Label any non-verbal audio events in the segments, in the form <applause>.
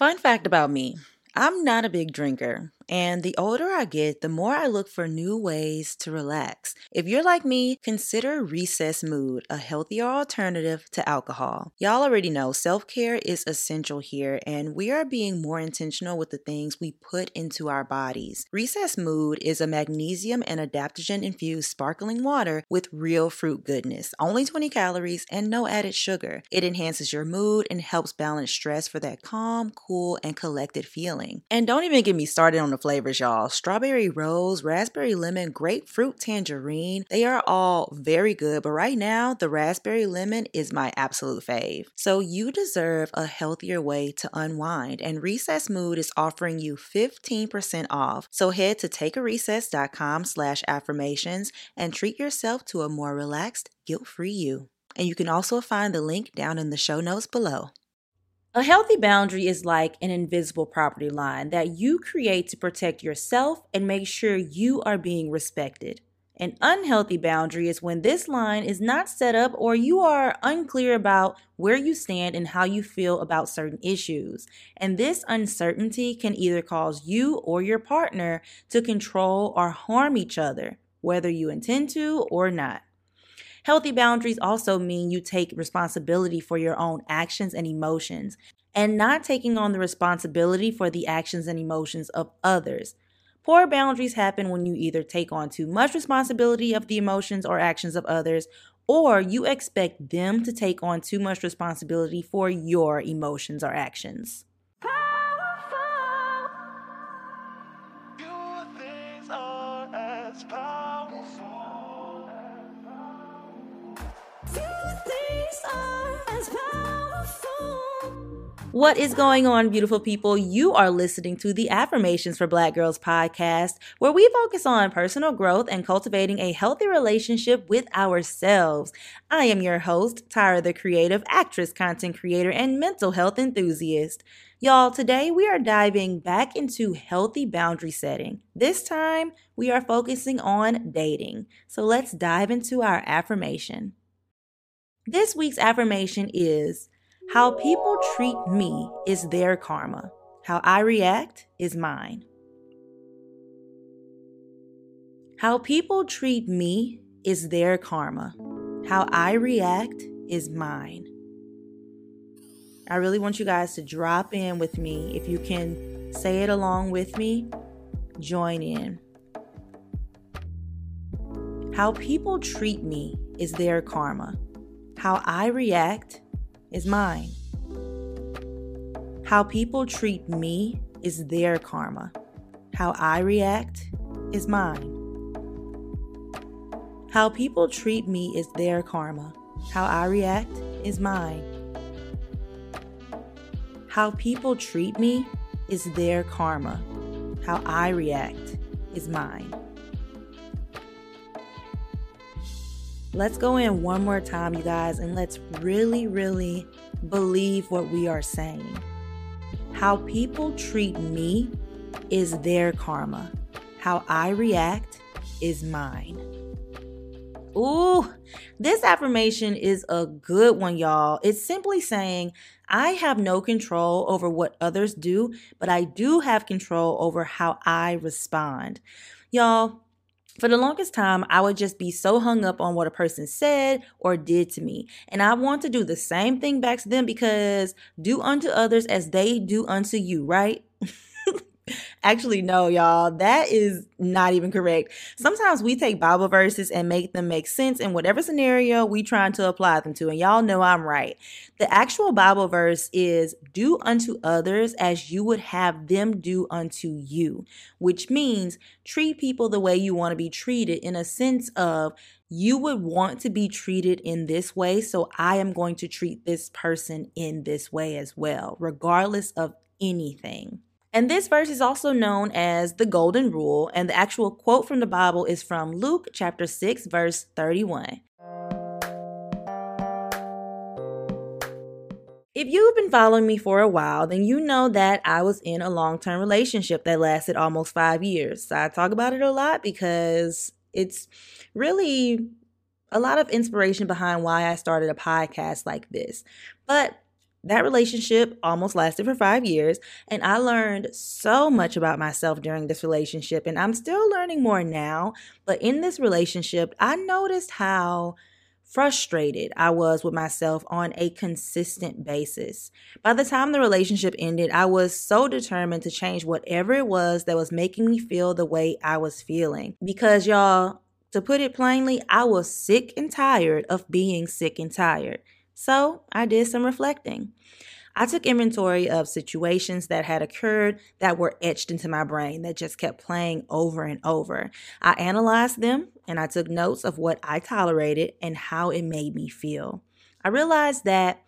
Fun fact about me I'm not a big drinker, and the older I get, the more I look for new ways to relax. If you're like me, consider Recess Mood, a healthier alternative to alcohol. Y'all already know self care is essential here, and we are being more intentional with the things we put into our bodies. Recess Mood is a magnesium and adaptogen infused sparkling water with real fruit goodness, only 20 calories and no added sugar. It enhances your mood and helps balance stress for that calm, cool, and collected feeling. And don't even get me started on the flavors, y'all. Strawberry rose, raspberry lemon, grapefruit tangerine. They are all very good, but right now, the raspberry lemon is my absolute fave. So you deserve a healthier way to unwind, and Recess Mood is offering you 15% off. So head to takearecess.com slash affirmations and treat yourself to a more relaxed, guilt-free you. And you can also find the link down in the show notes below. A healthy boundary is like an invisible property line that you create to protect yourself and make sure you are being respected. An unhealthy boundary is when this line is not set up or you are unclear about where you stand and how you feel about certain issues. And this uncertainty can either cause you or your partner to control or harm each other, whether you intend to or not. Healthy boundaries also mean you take responsibility for your own actions and emotions and not taking on the responsibility for the actions and emotions of others. Poor boundaries happen when you either take on too much responsibility of the emotions or actions of others, or you expect them to take on too much responsibility for your emotions or actions. What is going on, beautiful people? You are listening to the Affirmations for Black Girls podcast, where we focus on personal growth and cultivating a healthy relationship with ourselves. I am your host, Tyra the Creative, actress, content creator, and mental health enthusiast. Y'all, today we are diving back into healthy boundary setting. This time, we are focusing on dating. So let's dive into our affirmation. This week's affirmation is how people treat me is their karma. How I react is mine. How people treat me is their karma. How I react is mine. I really want you guys to drop in with me. If you can say it along with me, join in. How people treat me is their karma. How I react is mine. How people treat me is their karma. How I react is mine. How people treat me is their karma. How I react is mine. How people treat me is their karma. How I react is mine. Let's go in one more time, you guys, and let's really, really believe what we are saying. How people treat me is their karma. How I react is mine. Ooh, this affirmation is a good one, y'all. It's simply saying, I have no control over what others do, but I do have control over how I respond. Y'all, for the longest time, I would just be so hung up on what a person said or did to me. And I want to do the same thing back to them because do unto others as they do unto you, right? <laughs> Actually, no, y'all. That is not even correct. Sometimes we take Bible verses and make them make sense in whatever scenario we trying to apply them to. And y'all know I'm right. The actual Bible verse is do unto others as you would have them do unto you, which means treat people the way you want to be treated in a sense of you would want to be treated in this way. So I am going to treat this person in this way as well, regardless of anything. And this verse is also known as the Golden Rule, and the actual quote from the Bible is from Luke chapter 6, verse 31. If you've been following me for a while, then you know that I was in a long term relationship that lasted almost five years. I talk about it a lot because it's really a lot of inspiration behind why I started a podcast like this. But that relationship almost lasted for five years, and I learned so much about myself during this relationship, and I'm still learning more now. But in this relationship, I noticed how frustrated I was with myself on a consistent basis. By the time the relationship ended, I was so determined to change whatever it was that was making me feel the way I was feeling. Because, y'all, to put it plainly, I was sick and tired of being sick and tired. So I did some reflecting. I took inventory of situations that had occurred that were etched into my brain that just kept playing over and over. I analyzed them and I took notes of what I tolerated and how it made me feel. I realized that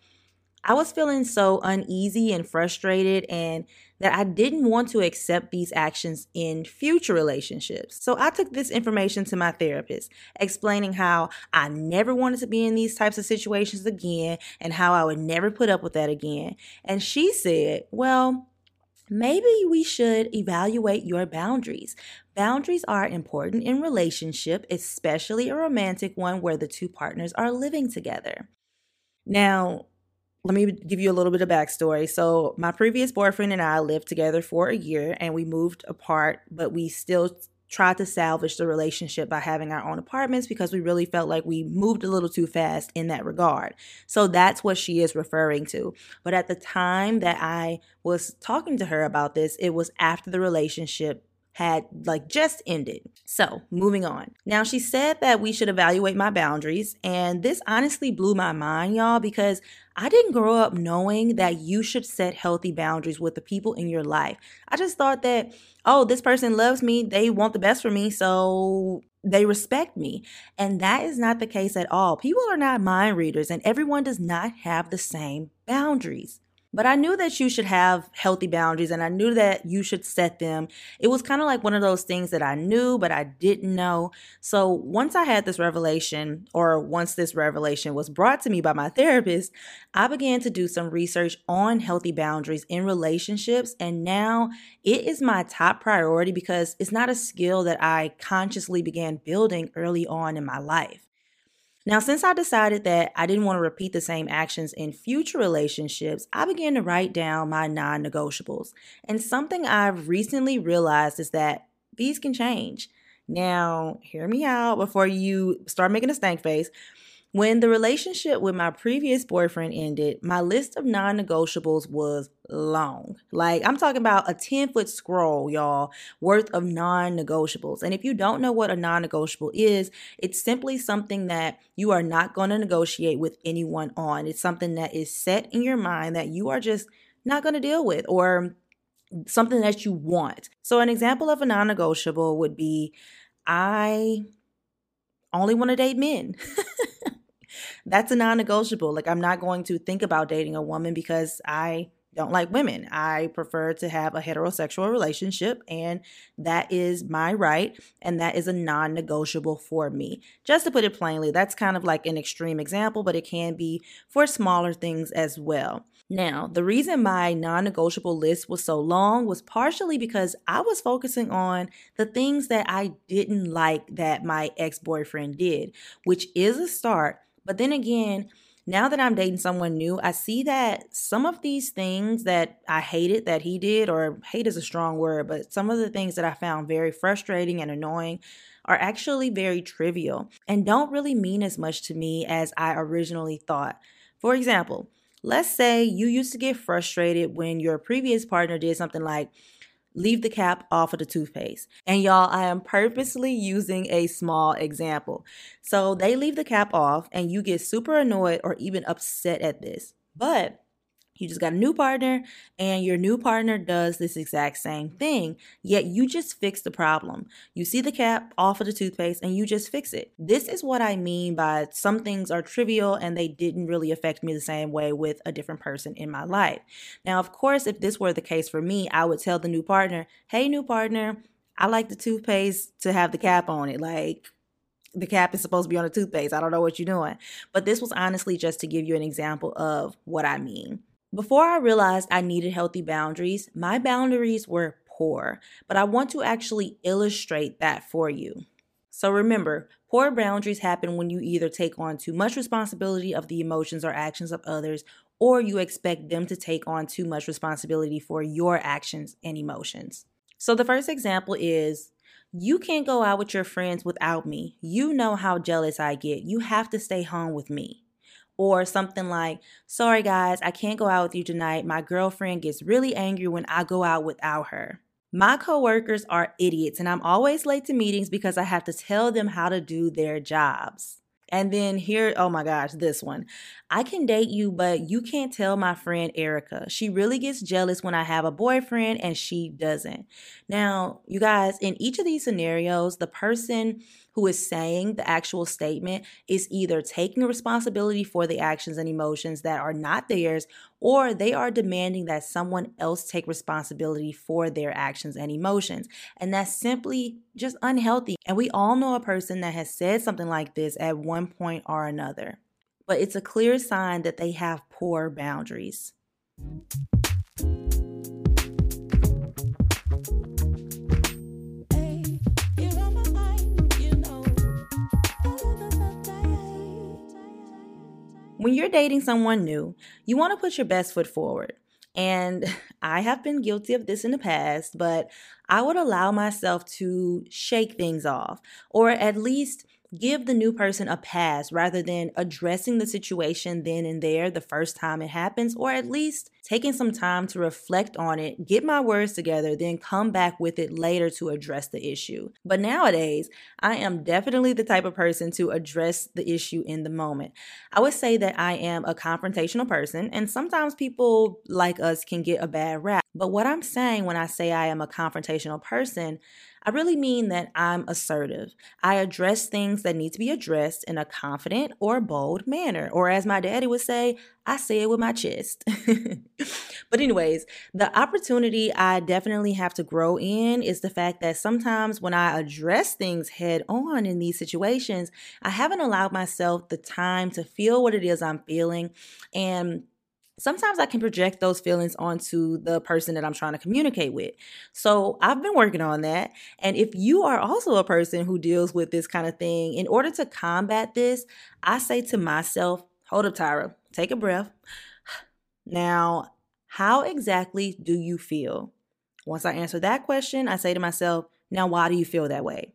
I was feeling so uneasy and frustrated, and that I didn't want to accept these actions in future relationships. So I took this information to my therapist, explaining how I never wanted to be in these types of situations again and how I would never put up with that again. And she said, Well, maybe we should evaluate your boundaries. Boundaries are important in relationship, especially a romantic one where the two partners are living together. Now, let me give you a little bit of backstory. So, my previous boyfriend and I lived together for a year and we moved apart, but we still tried to salvage the relationship by having our own apartments because we really felt like we moved a little too fast in that regard. So, that's what she is referring to. But at the time that I was talking to her about this, it was after the relationship had like just ended. So, moving on. Now, she said that we should evaluate my boundaries, and this honestly blew my mind, y'all, because I didn't grow up knowing that you should set healthy boundaries with the people in your life. I just thought that, oh, this person loves me, they want the best for me, so they respect me. And that is not the case at all. People are not mind readers, and everyone does not have the same boundaries. But I knew that you should have healthy boundaries and I knew that you should set them. It was kind of like one of those things that I knew, but I didn't know. So once I had this revelation, or once this revelation was brought to me by my therapist, I began to do some research on healthy boundaries in relationships. And now it is my top priority because it's not a skill that I consciously began building early on in my life. Now, since I decided that I didn't want to repeat the same actions in future relationships, I began to write down my non negotiables. And something I've recently realized is that these can change. Now, hear me out before you start making a stank face. When the relationship with my previous boyfriend ended, my list of non negotiables was long. Like, I'm talking about a 10 foot scroll, y'all, worth of non negotiables. And if you don't know what a non negotiable is, it's simply something that you are not going to negotiate with anyone on. It's something that is set in your mind that you are just not going to deal with or something that you want. So, an example of a non negotiable would be I only want to date men. <laughs> that's a non negotiable. Like, I'm not going to think about dating a woman because I don't like women. I prefer to have a heterosexual relationship, and that is my right, and that is a non negotiable for me. Just to put it plainly, that's kind of like an extreme example, but it can be for smaller things as well. Now, the reason my non negotiable list was so long was partially because I was focusing on the things that I didn't like that my ex boyfriend did, which is a start but then again, now that I'm dating someone new, I see that some of these things that I hated that he did, or hate is a strong word, but some of the things that I found very frustrating and annoying are actually very trivial and don't really mean as much to me as I originally thought. For example, let's say you used to get frustrated when your previous partner did something like, leave the cap off of the toothpaste. And y'all, I am purposely using a small example. So they leave the cap off and you get super annoyed or even upset at this. But you just got a new partner, and your new partner does this exact same thing, yet you just fix the problem. You see the cap off of the toothpaste and you just fix it. This is what I mean by some things are trivial and they didn't really affect me the same way with a different person in my life. Now, of course, if this were the case for me, I would tell the new partner, hey, new partner, I like the toothpaste to have the cap on it. Like, the cap is supposed to be on the toothpaste. I don't know what you're doing. But this was honestly just to give you an example of what I mean. Before I realized I needed healthy boundaries, my boundaries were poor, but I want to actually illustrate that for you. So remember, poor boundaries happen when you either take on too much responsibility of the emotions or actions of others or you expect them to take on too much responsibility for your actions and emotions. So, the first example is you can't go out with your friends without me. You know how jealous I get. You have to stay home with me. Or something like, sorry guys, I can't go out with you tonight. My girlfriend gets really angry when I go out without her. My coworkers are idiots and I'm always late to meetings because I have to tell them how to do their jobs. And then here, oh my gosh, this one. I can date you, but you can't tell my friend Erica. She really gets jealous when I have a boyfriend and she doesn't. Now, you guys, in each of these scenarios, the person who is saying the actual statement is either taking responsibility for the actions and emotions that are not theirs, or they are demanding that someone else take responsibility for their actions and emotions. And that's simply just unhealthy. And we all know a person that has said something like this at one point or another. But it's a clear sign that they have poor boundaries. When you're dating someone new, you want to put your best foot forward. And <laughs> I have been guilty of this in the past, but I would allow myself to shake things off or at least give the new person a pass rather than addressing the situation then and there the first time it happens, or at least taking some time to reflect on it, get my words together, then come back with it later to address the issue. But nowadays, I am definitely the type of person to address the issue in the moment. I would say that I am a confrontational person, and sometimes people like us can get a bad rap. But what I'm saying when I say I am a confrontational person, I really mean that I'm assertive. I address things that need to be addressed in a confident or bold manner. Or as my daddy would say, I say it with my chest. <laughs> but, anyways, the opportunity I definitely have to grow in is the fact that sometimes when I address things head on in these situations, I haven't allowed myself the time to feel what it is I'm feeling and sometimes I can project those feelings onto the person that I'm trying to communicate with. So I've been working on that. And if you are also a person who deals with this kind of thing, in order to combat this, I say to myself, hold up, Tyra, take a breath. Now, how exactly do you feel? Once I answer that question, I say to myself, now, why do you feel that way?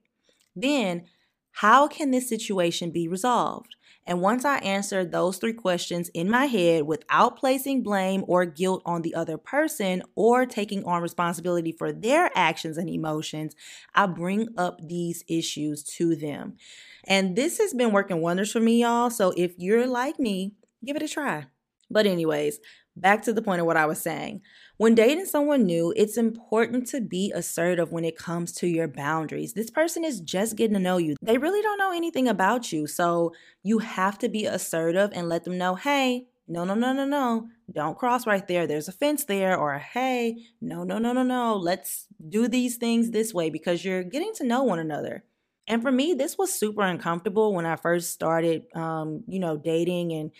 Then, how can this situation be resolved? And once I answer those three questions in my head without placing blame or guilt on the other person or taking on responsibility for their actions and emotions, I bring up these issues to them. And this has been working wonders for me, y'all. So if you're like me, give it a try. But, anyways, back to the point of what I was saying. When dating someone new, it's important to be assertive when it comes to your boundaries. This person is just getting to know you. They really don't know anything about you. So you have to be assertive and let them know, hey, no, no, no, no, no, don't cross right there. There's a fence there. Or, hey, no, no, no, no, no, let's do these things this way because you're getting to know one another. And for me, this was super uncomfortable when I first started, um, you know, dating and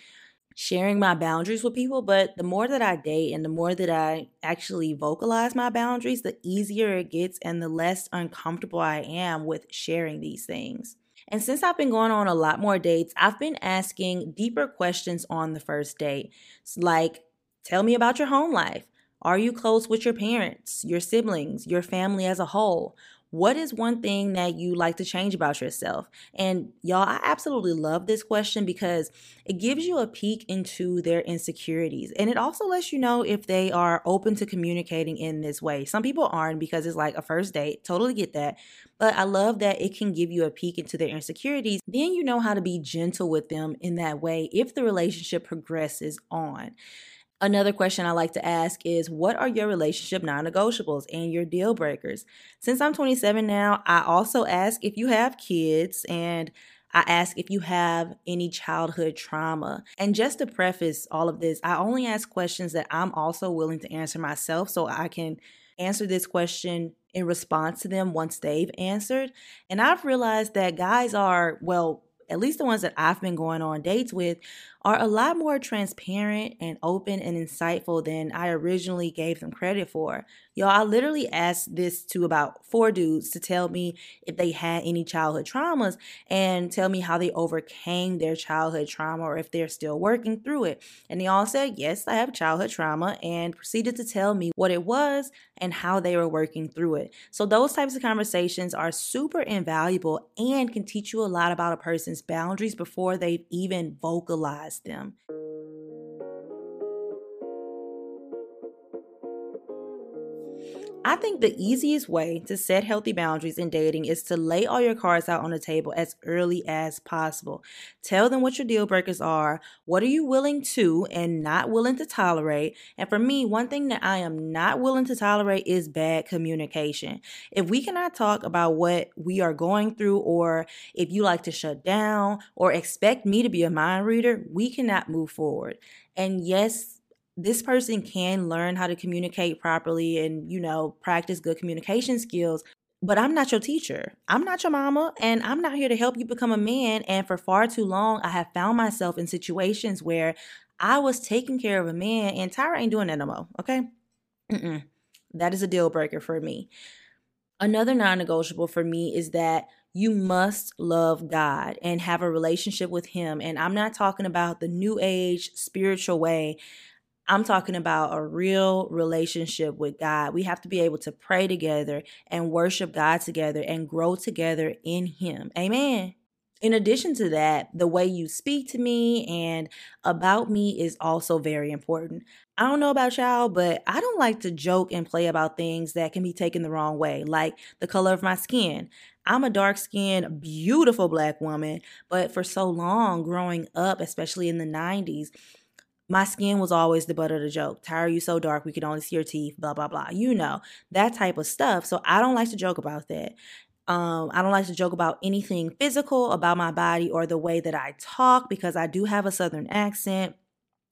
sharing my boundaries with people, but the more that I date and the more that I actually vocalize my boundaries, the easier it gets and the less uncomfortable I am with sharing these things. And since I've been going on a lot more dates, I've been asking deeper questions on the first date. like, tell me about your home life. Are you close with your parents, your siblings, your family as a whole? What is one thing that you like to change about yourself? And y'all, I absolutely love this question because it gives you a peek into their insecurities. And it also lets you know if they are open to communicating in this way. Some people aren't because it's like a first date. Totally get that. But I love that it can give you a peek into their insecurities. Then you know how to be gentle with them in that way if the relationship progresses on. Another question I like to ask is what are your relationship non negotiables and your deal breakers? Since I'm 27 now, I also ask if you have kids and I ask if you have any childhood trauma. And just to preface all of this, I only ask questions that I'm also willing to answer myself so I can answer this question in response to them once they've answered. And I've realized that guys are, well, at least the ones that I've been going on dates with, are a lot more transparent and open and insightful than I originally gave them credit for. Y'all, I literally asked this to about four dudes to tell me if they had any childhood traumas and tell me how they overcame their childhood trauma or if they're still working through it. And they all said, Yes, I have childhood trauma, and proceeded to tell me what it was and how they were working through it. So, those types of conversations are super invaluable and can teach you a lot about a person's boundaries before they've even vocalized them. I think the easiest way to set healthy boundaries in dating is to lay all your cards out on the table as early as possible. Tell them what your deal breakers are, what are you willing to and not willing to tolerate. And for me, one thing that I am not willing to tolerate is bad communication. If we cannot talk about what we are going through, or if you like to shut down or expect me to be a mind reader, we cannot move forward. And yes, this person can learn how to communicate properly and, you know, practice good communication skills. But I'm not your teacher. I'm not your mama, and I'm not here to help you become a man. And for far too long, I have found myself in situations where I was taking care of a man, and Tyra ain't doing that no more. Okay, Mm-mm. that is a deal breaker for me. Another non-negotiable for me is that you must love God and have a relationship with Him. And I'm not talking about the new age spiritual way I'm talking about a real relationship with God. We have to be able to pray together and worship God together and grow together in Him. Amen. In addition to that, the way you speak to me and about me is also very important. I don't know about y'all, but I don't like to joke and play about things that can be taken the wrong way, like the color of my skin. I'm a dark skinned, beautiful black woman, but for so long growing up, especially in the 90s, my skin was always the butt of the joke. Tyra, you so dark, we could only see your teeth, blah, blah, blah. You know, that type of stuff. So I don't like to joke about that. Um, I don't like to joke about anything physical about my body or the way that I talk because I do have a southern accent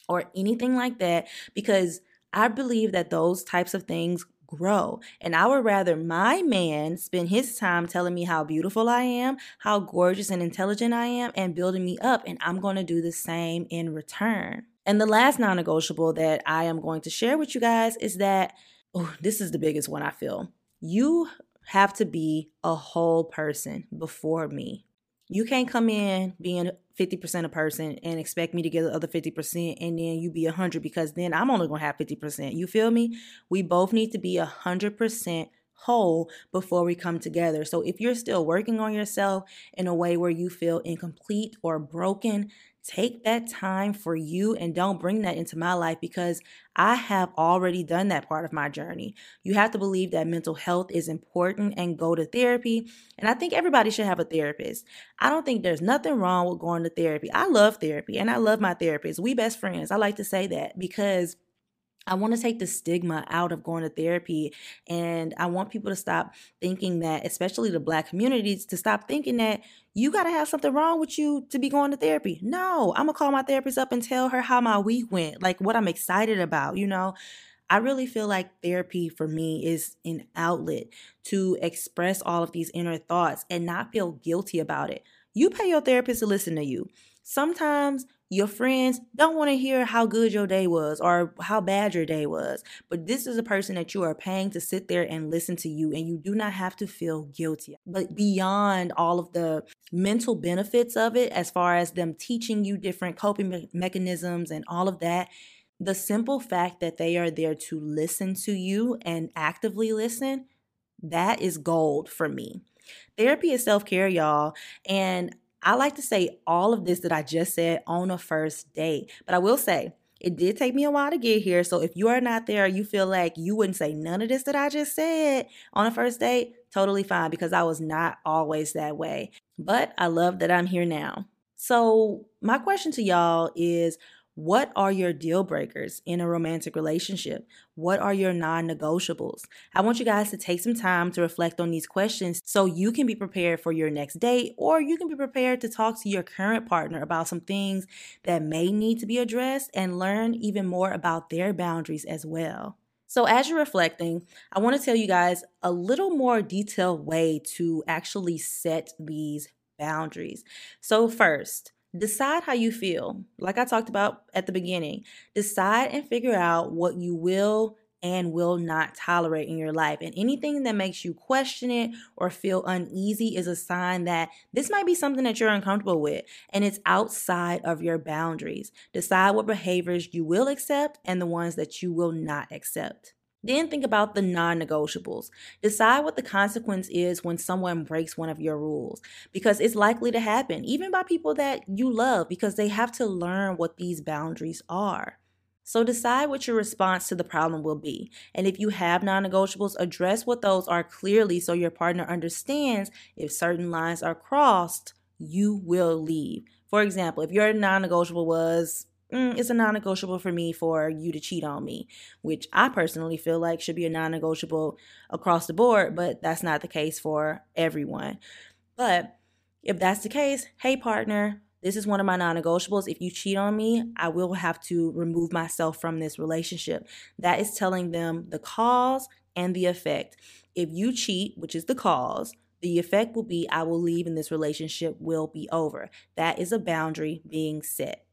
or anything like that because I believe that those types of things grow. And I would rather my man spend his time telling me how beautiful I am, how gorgeous and intelligent I am, and building me up. And I'm going to do the same in return. And the last non negotiable that I am going to share with you guys is that, oh, this is the biggest one I feel. You have to be a whole person before me. You can't come in being 50% a person and expect me to get the other 50% and then you be 100 because then I'm only going to have 50%. You feel me? We both need to be 100% whole before we come together. So if you're still working on yourself in a way where you feel incomplete or broken, take that time for you and don't bring that into my life because I have already done that part of my journey. You have to believe that mental health is important and go to therapy. And I think everybody should have a therapist. I don't think there's nothing wrong with going to therapy. I love therapy and I love my therapist. We best friends. I like to say that because I want to take the stigma out of going to therapy. And I want people to stop thinking that, especially the black communities, to stop thinking that you got to have something wrong with you to be going to therapy. No, I'm going to call my therapist up and tell her how my week went, like what I'm excited about, you know. I really feel like therapy for me is an outlet to express all of these inner thoughts and not feel guilty about it. You pay your therapist to listen to you. Sometimes your friends don't want to hear how good your day was or how bad your day was. But this is a person that you are paying to sit there and listen to you, and you do not have to feel guilty. But beyond all of the mental benefits of it, as far as them teaching you different coping me- mechanisms and all of that, the simple fact that they are there to listen to you and actively listen, that is gold for me. Therapy is self care, y'all. And I like to say all of this that I just said on a first date. But I will say, it did take me a while to get here. So if you are not there, you feel like you wouldn't say none of this that I just said on a first date, totally fine because I was not always that way. But I love that I'm here now. So, my question to y'all is what are your deal breakers in a romantic relationship? What are your non negotiables? I want you guys to take some time to reflect on these questions so you can be prepared for your next date or you can be prepared to talk to your current partner about some things that may need to be addressed and learn even more about their boundaries as well. So, as you're reflecting, I want to tell you guys a little more detailed way to actually set these boundaries. So, first, Decide how you feel. Like I talked about at the beginning, decide and figure out what you will and will not tolerate in your life. And anything that makes you question it or feel uneasy is a sign that this might be something that you're uncomfortable with and it's outside of your boundaries. Decide what behaviors you will accept and the ones that you will not accept. Then think about the non negotiables. Decide what the consequence is when someone breaks one of your rules because it's likely to happen, even by people that you love, because they have to learn what these boundaries are. So decide what your response to the problem will be. And if you have non negotiables, address what those are clearly so your partner understands if certain lines are crossed, you will leave. For example, if your non negotiable was, mm, it's a non negotiable for me for you to cheat on me, which I personally feel like should be a non negotiable across the board, but that's not the case for everyone. But if that's the case, hey, partner, this is one of my non negotiables. If you cheat on me, I will have to remove myself from this relationship. That is telling them the cause and the effect. If you cheat, which is the cause, the effect will be I will leave and this relationship will be over. That is a boundary being set.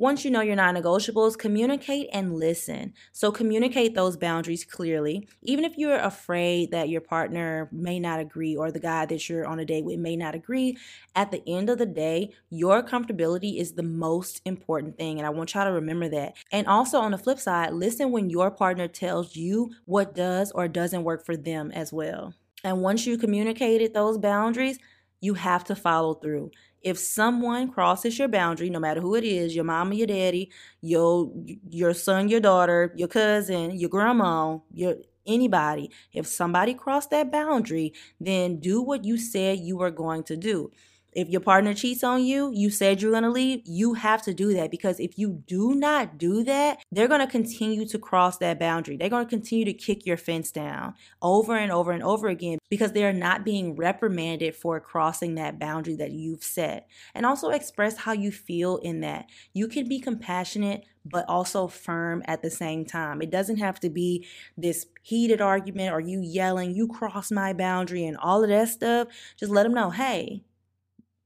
Once you know your non negotiables, communicate and listen. So, communicate those boundaries clearly. Even if you're afraid that your partner may not agree or the guy that you're on a date with may not agree, at the end of the day, your comfortability is the most important thing. And I want y'all to remember that. And also, on the flip side, listen when your partner tells you what does or doesn't work for them as well. And once you communicated those boundaries, you have to follow through if someone crosses your boundary, no matter who it is, your mama, your daddy, your your son, your daughter, your cousin, your grandma, your anybody, if somebody crossed that boundary, then do what you said you were going to do. If your partner cheats on you, you said you're going to leave, you have to do that because if you do not do that, they're going to continue to cross that boundary. They're going to continue to kick your fence down over and over and over again because they are not being reprimanded for crossing that boundary that you've set. And also express how you feel in that. You can be compassionate, but also firm at the same time. It doesn't have to be this heated argument or you yelling, you cross my boundary and all of that stuff. Just let them know, hey,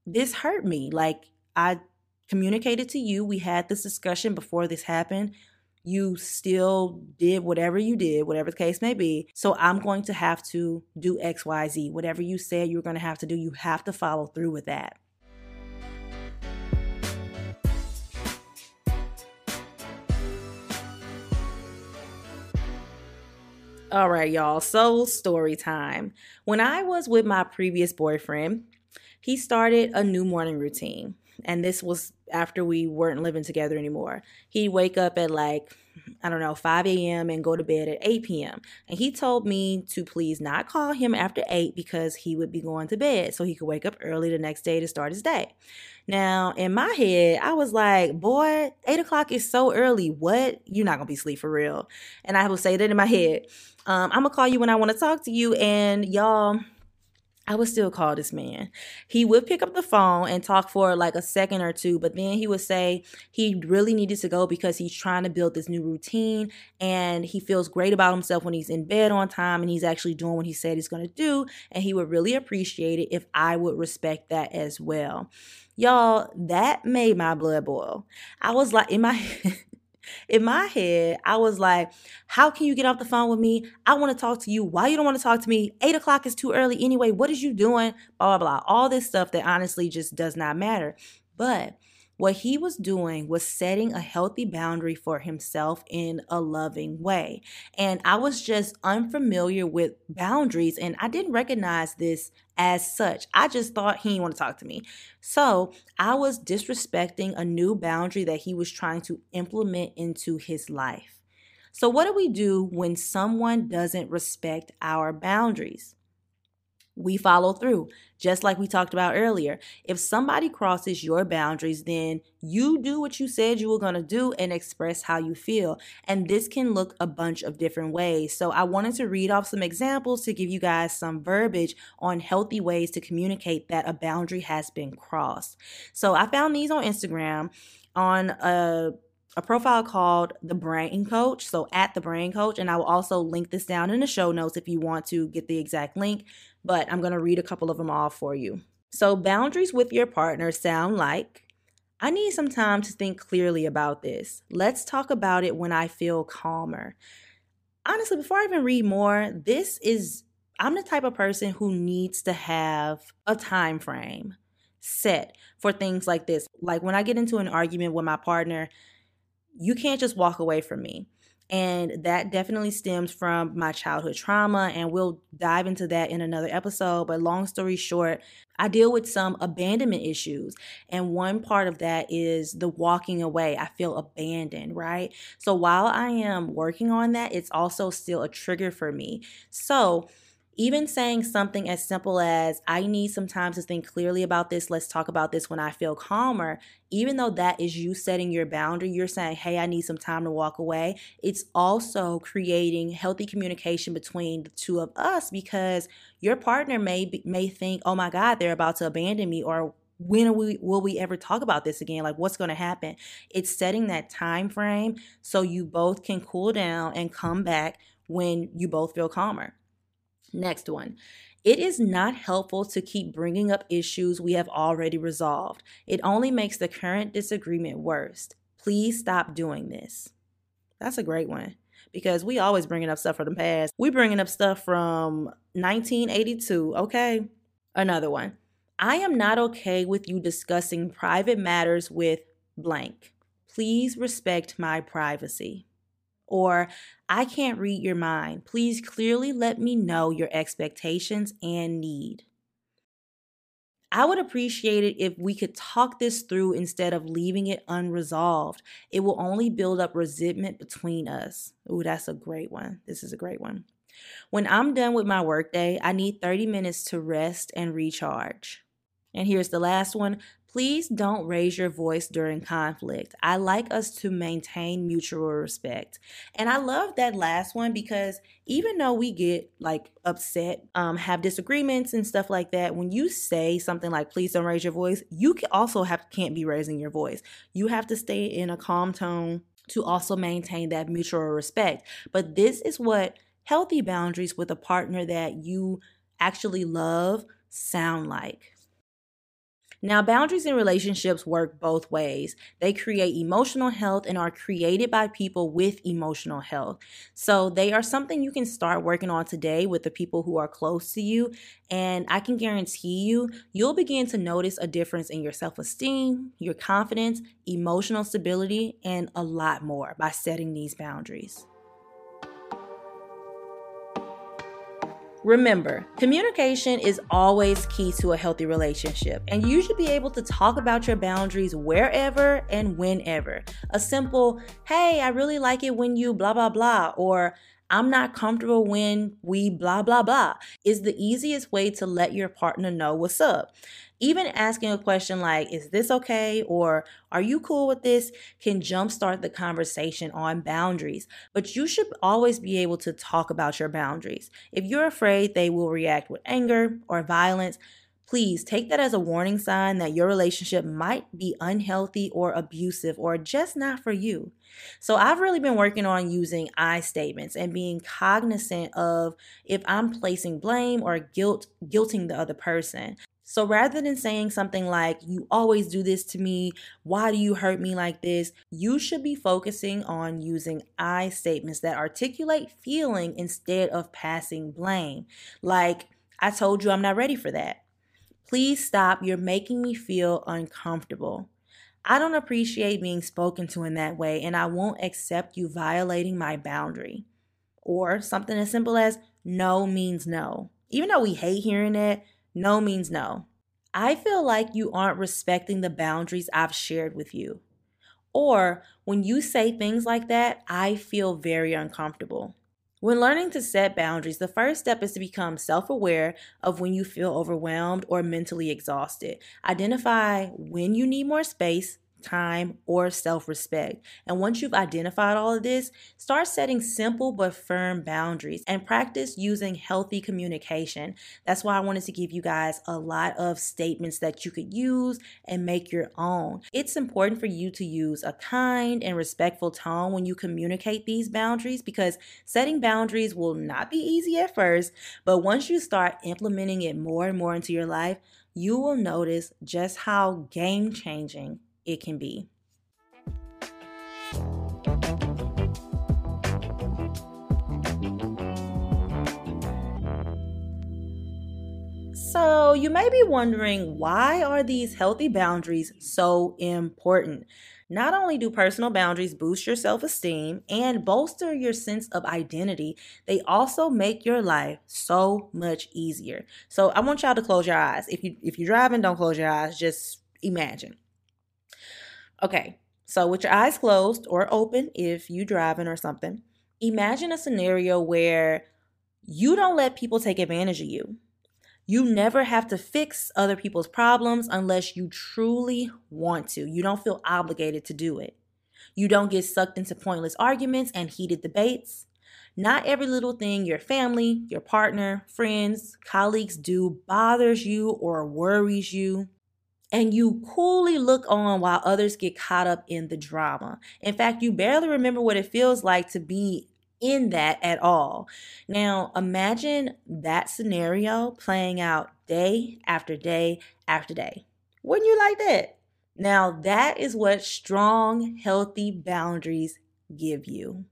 this hurt me. Like I communicated to you, we had this discussion before this happened. You still did whatever you did, whatever the case may be. So I'm going to have to do XYZ. Whatever you said you were going to have to do, you have to follow through with that. All right, y'all. So, story time. When I was with my previous boyfriend, he started a new morning routine. And this was after we weren't living together anymore. He'd wake up at like, I don't know, 5 a.m. and go to bed at 8 p.m. And he told me to please not call him after 8 because he would be going to bed so he could wake up early the next day to start his day. Now, in my head, I was like, boy, 8 o'clock is so early. What? You're not going to be asleep for real. And I would say that in my head. Um, I'm going to call you when I want to talk to you. And y'all, I would still call this man. He would pick up the phone and talk for like a second or two, but then he would say he really needed to go because he's trying to build this new routine and he feels great about himself when he's in bed on time and he's actually doing what he said he's going to do. And he would really appreciate it if I would respect that as well. Y'all, that made my blood boil. I was like, in my <laughs> in my head, I was like, how can you get off the phone with me? I want to talk to you. Why you don't want to talk to me? Eight o'clock is too early anyway. What is you doing? Blah, blah, blah. All this stuff that honestly just does not matter. But what he was doing was setting a healthy boundary for himself in a loving way. And I was just unfamiliar with boundaries and I didn't recognize this as such. I just thought he didn't want to talk to me. So I was disrespecting a new boundary that he was trying to implement into his life. So, what do we do when someone doesn't respect our boundaries? We follow through. Just like we talked about earlier. If somebody crosses your boundaries, then you do what you said you were going to do and express how you feel. And this can look a bunch of different ways. So I wanted to read off some examples to give you guys some verbiage on healthy ways to communicate that a boundary has been crossed. So I found these on Instagram on a a profile called The Brain Coach. So at The Brain Coach. And I will also link this down in the show notes if you want to get the exact link. But I'm going to read a couple of them all for you. So boundaries with your partner sound like I need some time to think clearly about this. Let's talk about it when I feel calmer. Honestly, before I even read more, this is I'm the type of person who needs to have a time frame set for things like this. Like when I get into an argument with my partner, you can't just walk away from me. And that definitely stems from my childhood trauma. And we'll dive into that in another episode. But long story short, I deal with some abandonment issues. And one part of that is the walking away. I feel abandoned, right? So while I am working on that, it's also still a trigger for me. So, even saying something as simple as, I need some time to think clearly about this, let's talk about this when I feel calmer, even though that is you setting your boundary, you're saying, hey, I need some time to walk away. It's also creating healthy communication between the two of us because your partner may, be, may think, oh my God, they're about to abandon me or when we will we ever talk about this again? Like what's going to happen? It's setting that time frame so you both can cool down and come back when you both feel calmer Next one. It is not helpful to keep bringing up issues we have already resolved. It only makes the current disagreement worse. Please stop doing this. That's a great one because we always bringing up stuff from the past. We bringing up stuff from 1982, okay? Another one. I am not okay with you discussing private matters with blank. Please respect my privacy or I can't read your mind. Please clearly let me know your expectations and need. I would appreciate it if we could talk this through instead of leaving it unresolved. It will only build up resentment between us. Ooh, that's a great one. This is a great one. When I'm done with my workday, I need 30 minutes to rest and recharge. And here's the last one Please don't raise your voice during conflict. I like us to maintain mutual respect. And I love that last one because even though we get like upset, um, have disagreements and stuff like that, when you say something like, please don't raise your voice, you can also have can't be raising your voice. You have to stay in a calm tone to also maintain that mutual respect. But this is what healthy boundaries with a partner that you actually love sound like. Now, boundaries in relationships work both ways. They create emotional health and are created by people with emotional health. So, they are something you can start working on today with the people who are close to you. And I can guarantee you, you'll begin to notice a difference in your self esteem, your confidence, emotional stability, and a lot more by setting these boundaries. Remember, communication is always key to a healthy relationship, and you should be able to talk about your boundaries wherever and whenever. A simple, hey, I really like it when you blah, blah, blah, or I'm not comfortable when we blah, blah, blah, is the easiest way to let your partner know what's up. Even asking a question like, is this okay? Or are you cool with this? can jumpstart the conversation on boundaries. But you should always be able to talk about your boundaries. If you're afraid they will react with anger or violence, please take that as a warning sign that your relationship might be unhealthy or abusive or just not for you. So, I've really been working on using I statements and being cognizant of if I'm placing blame or guilt, guilting the other person. So rather than saying something like, you always do this to me, why do you hurt me like this? You should be focusing on using I statements that articulate feeling instead of passing blame. Like, I told you I'm not ready for that. Please stop. You're making me feel uncomfortable. I don't appreciate being spoken to in that way, and I won't accept you violating my boundary. Or something as simple as no means no. Even though we hate hearing that, no means no. I feel like you aren't respecting the boundaries I've shared with you. Or when you say things like that, I feel very uncomfortable. When learning to set boundaries, the first step is to become self aware of when you feel overwhelmed or mentally exhausted. Identify when you need more space time, or self respect. And once you've identified all of this, start setting simple but firm boundaries and practice using healthy communication. That's why I wanted to give you guys a lot of statements that you could use and make your own. It's important for you to use a kind and respectful tone when you communicate these boundaries because setting boundaries will not be easy at first, but once you start implementing it more and more into your life, you will notice just how game changing it can be. So, you may be wondering why are these healthy boundaries so important? Not only do personal boundaries boost your self-esteem and bolster your sense of identity, they also make your life so much easier. So, I want y'all to close your eyes. If you if you're driving, don't close your eyes. Just imagine. Okay. So, with your eyes closed or open if you're driving or something, imagine a scenario where you don't let people take advantage of you. You never have to fix other people's problems unless you truly want to. You don't feel obligated to do it. You don't get sucked into pointless arguments and heated debates. Not every little thing your family, your partner, friends, colleagues do bothers you or worries you. And you coolly look on while others get caught up in the drama. In fact, you barely remember what it feels like to be in that at all. Now, imagine that scenario playing out day after day after day. Wouldn't you like that? Now, that is what strong, healthy boundaries give you.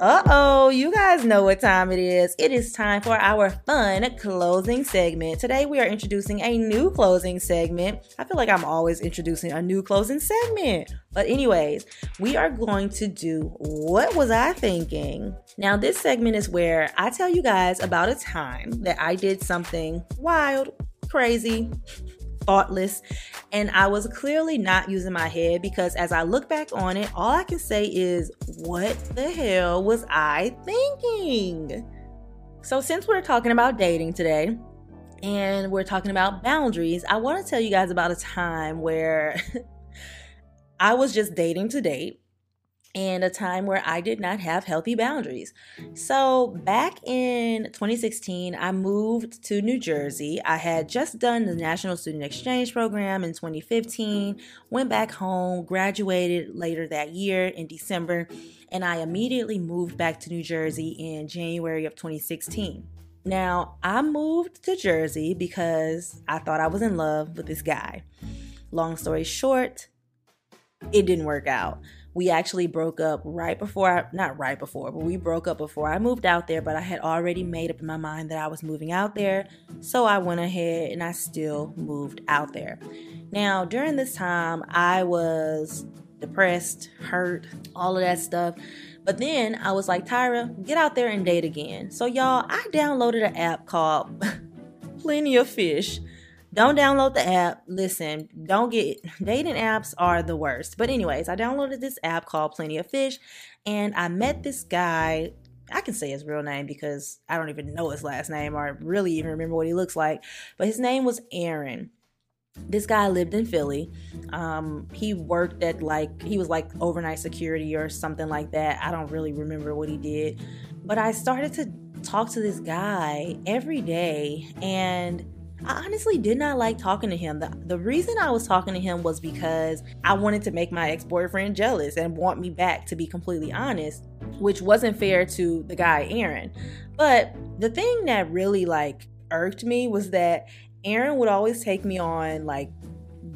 Uh oh, you guys know what time it is. It is time for our fun closing segment. Today we are introducing a new closing segment. I feel like I'm always introducing a new closing segment. But, anyways, we are going to do What Was I Thinking? Now, this segment is where I tell you guys about a time that I did something wild, crazy, thoughtless, and I was clearly not using my head because as I look back on it, all I can say is, what the hell was I thinking? So, since we're talking about dating today, and we're talking about boundaries, I want to tell you guys about a time where <laughs> I was just dating to date and a time where I did not have healthy boundaries. So, back in 2016, I moved to New Jersey. I had just done the National Student Exchange Program in 2015, went back home, graduated later that year in December, and I immediately moved back to New Jersey in January of 2016. Now, I moved to Jersey because I thought I was in love with this guy. Long story short, it didn't work out we actually broke up right before I, not right before, but we broke up before I moved out there, but I had already made up in my mind that I was moving out there. So I went ahead and I still moved out there. Now, during this time, I was depressed, hurt, all of that stuff. But then I was like, Tyra, get out there and date again. So, y'all, I downloaded an app called <laughs> Plenty of Fish. Don't download the app. Listen, don't get dating apps are the worst. But anyways, I downloaded this app called Plenty of Fish and I met this guy. I can say his real name because I don't even know his last name or really even remember what he looks like. But his name was Aaron. This guy lived in Philly. Um, he worked at like he was like overnight security or something like that. I don't really remember what he did. But I started to talk to this guy every day and I honestly did not like talking to him. The, the reason I was talking to him was because I wanted to make my ex boyfriend jealous and want me back, to be completely honest, which wasn't fair to the guy, Aaron. But the thing that really like irked me was that Aaron would always take me on like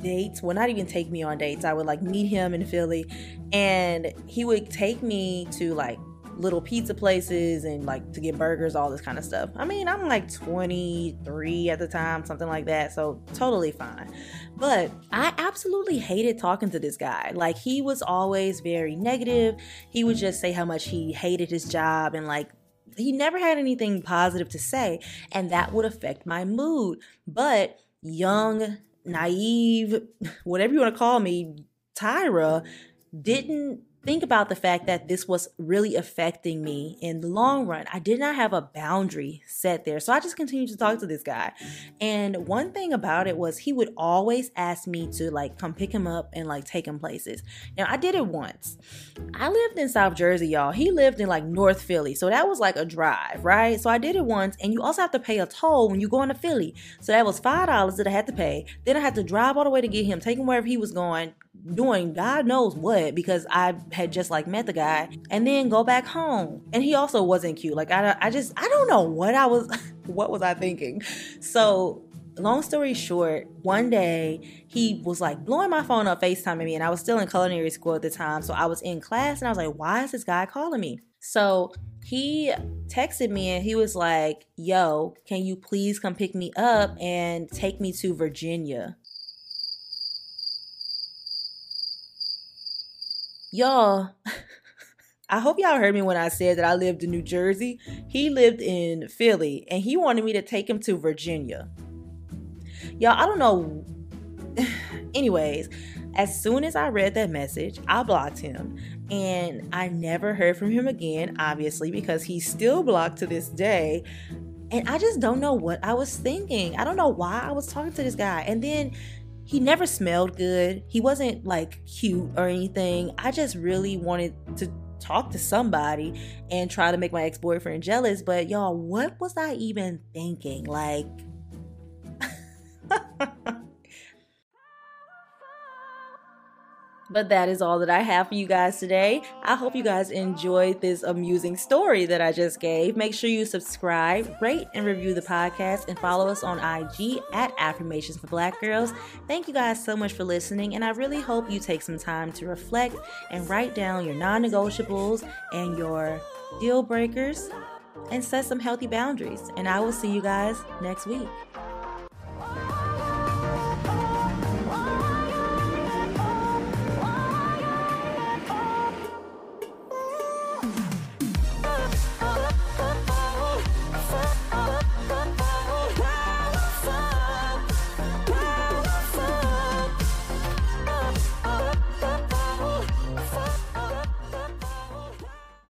dates. Well, not even take me on dates. I would like meet him in Philly and he would take me to like little pizza places and like to get burgers, all this kind of stuff. I mean, I'm like 23 at the time, something like that, so totally fine. But I absolutely hated talking to this guy. Like, he was always very negative. He would just say how much he hated his job and like he never had anything positive to say, and that would affect my mood. But young, naive, <laughs> whatever you want to call me, Tyra didn't think about the fact that this was really affecting me in the long run. I did not have a boundary set there. So I just continued to talk to this guy. And one thing about it was he would always ask me to like come pick him up and like take him places. Now I did it once. I lived in South Jersey, y'all. He lived in like North Philly. So that was like a drive, right? So I did it once and you also have to pay a toll when you go into Philly. So that was $5 that I had to pay. Then I had to drive all the way to get him, take him wherever he was going, doing God knows what because I had just like met the guy and then go back home. And he also wasn't cute. Like I, I just, I don't know what I was, <laughs> what was I thinking? So long story short, one day he was like blowing my phone up, FaceTiming me, and I was still in culinary school at the time. So I was in class and I was like, why is this guy calling me? So he texted me and he was like, yo, can you please come pick me up and take me to Virginia? Y'all, I hope y'all heard me when I said that I lived in New Jersey. He lived in Philly and he wanted me to take him to Virginia. Y'all, I don't know. <sighs> Anyways, as soon as I read that message, I blocked him. And I never heard from him again, obviously, because he's still blocked to this day. And I just don't know what I was thinking. I don't know why I was talking to this guy. And then he never smelled good. He wasn't like cute or anything. I just really wanted to talk to somebody and try to make my ex boyfriend jealous. But y'all, what was I even thinking? Like, But that is all that I have for you guys today. I hope you guys enjoyed this amusing story that I just gave. Make sure you subscribe, rate, and review the podcast, and follow us on IG at Affirmations for Black Girls. Thank you guys so much for listening, and I really hope you take some time to reflect and write down your non negotiables and your deal breakers and set some healthy boundaries. And I will see you guys next week.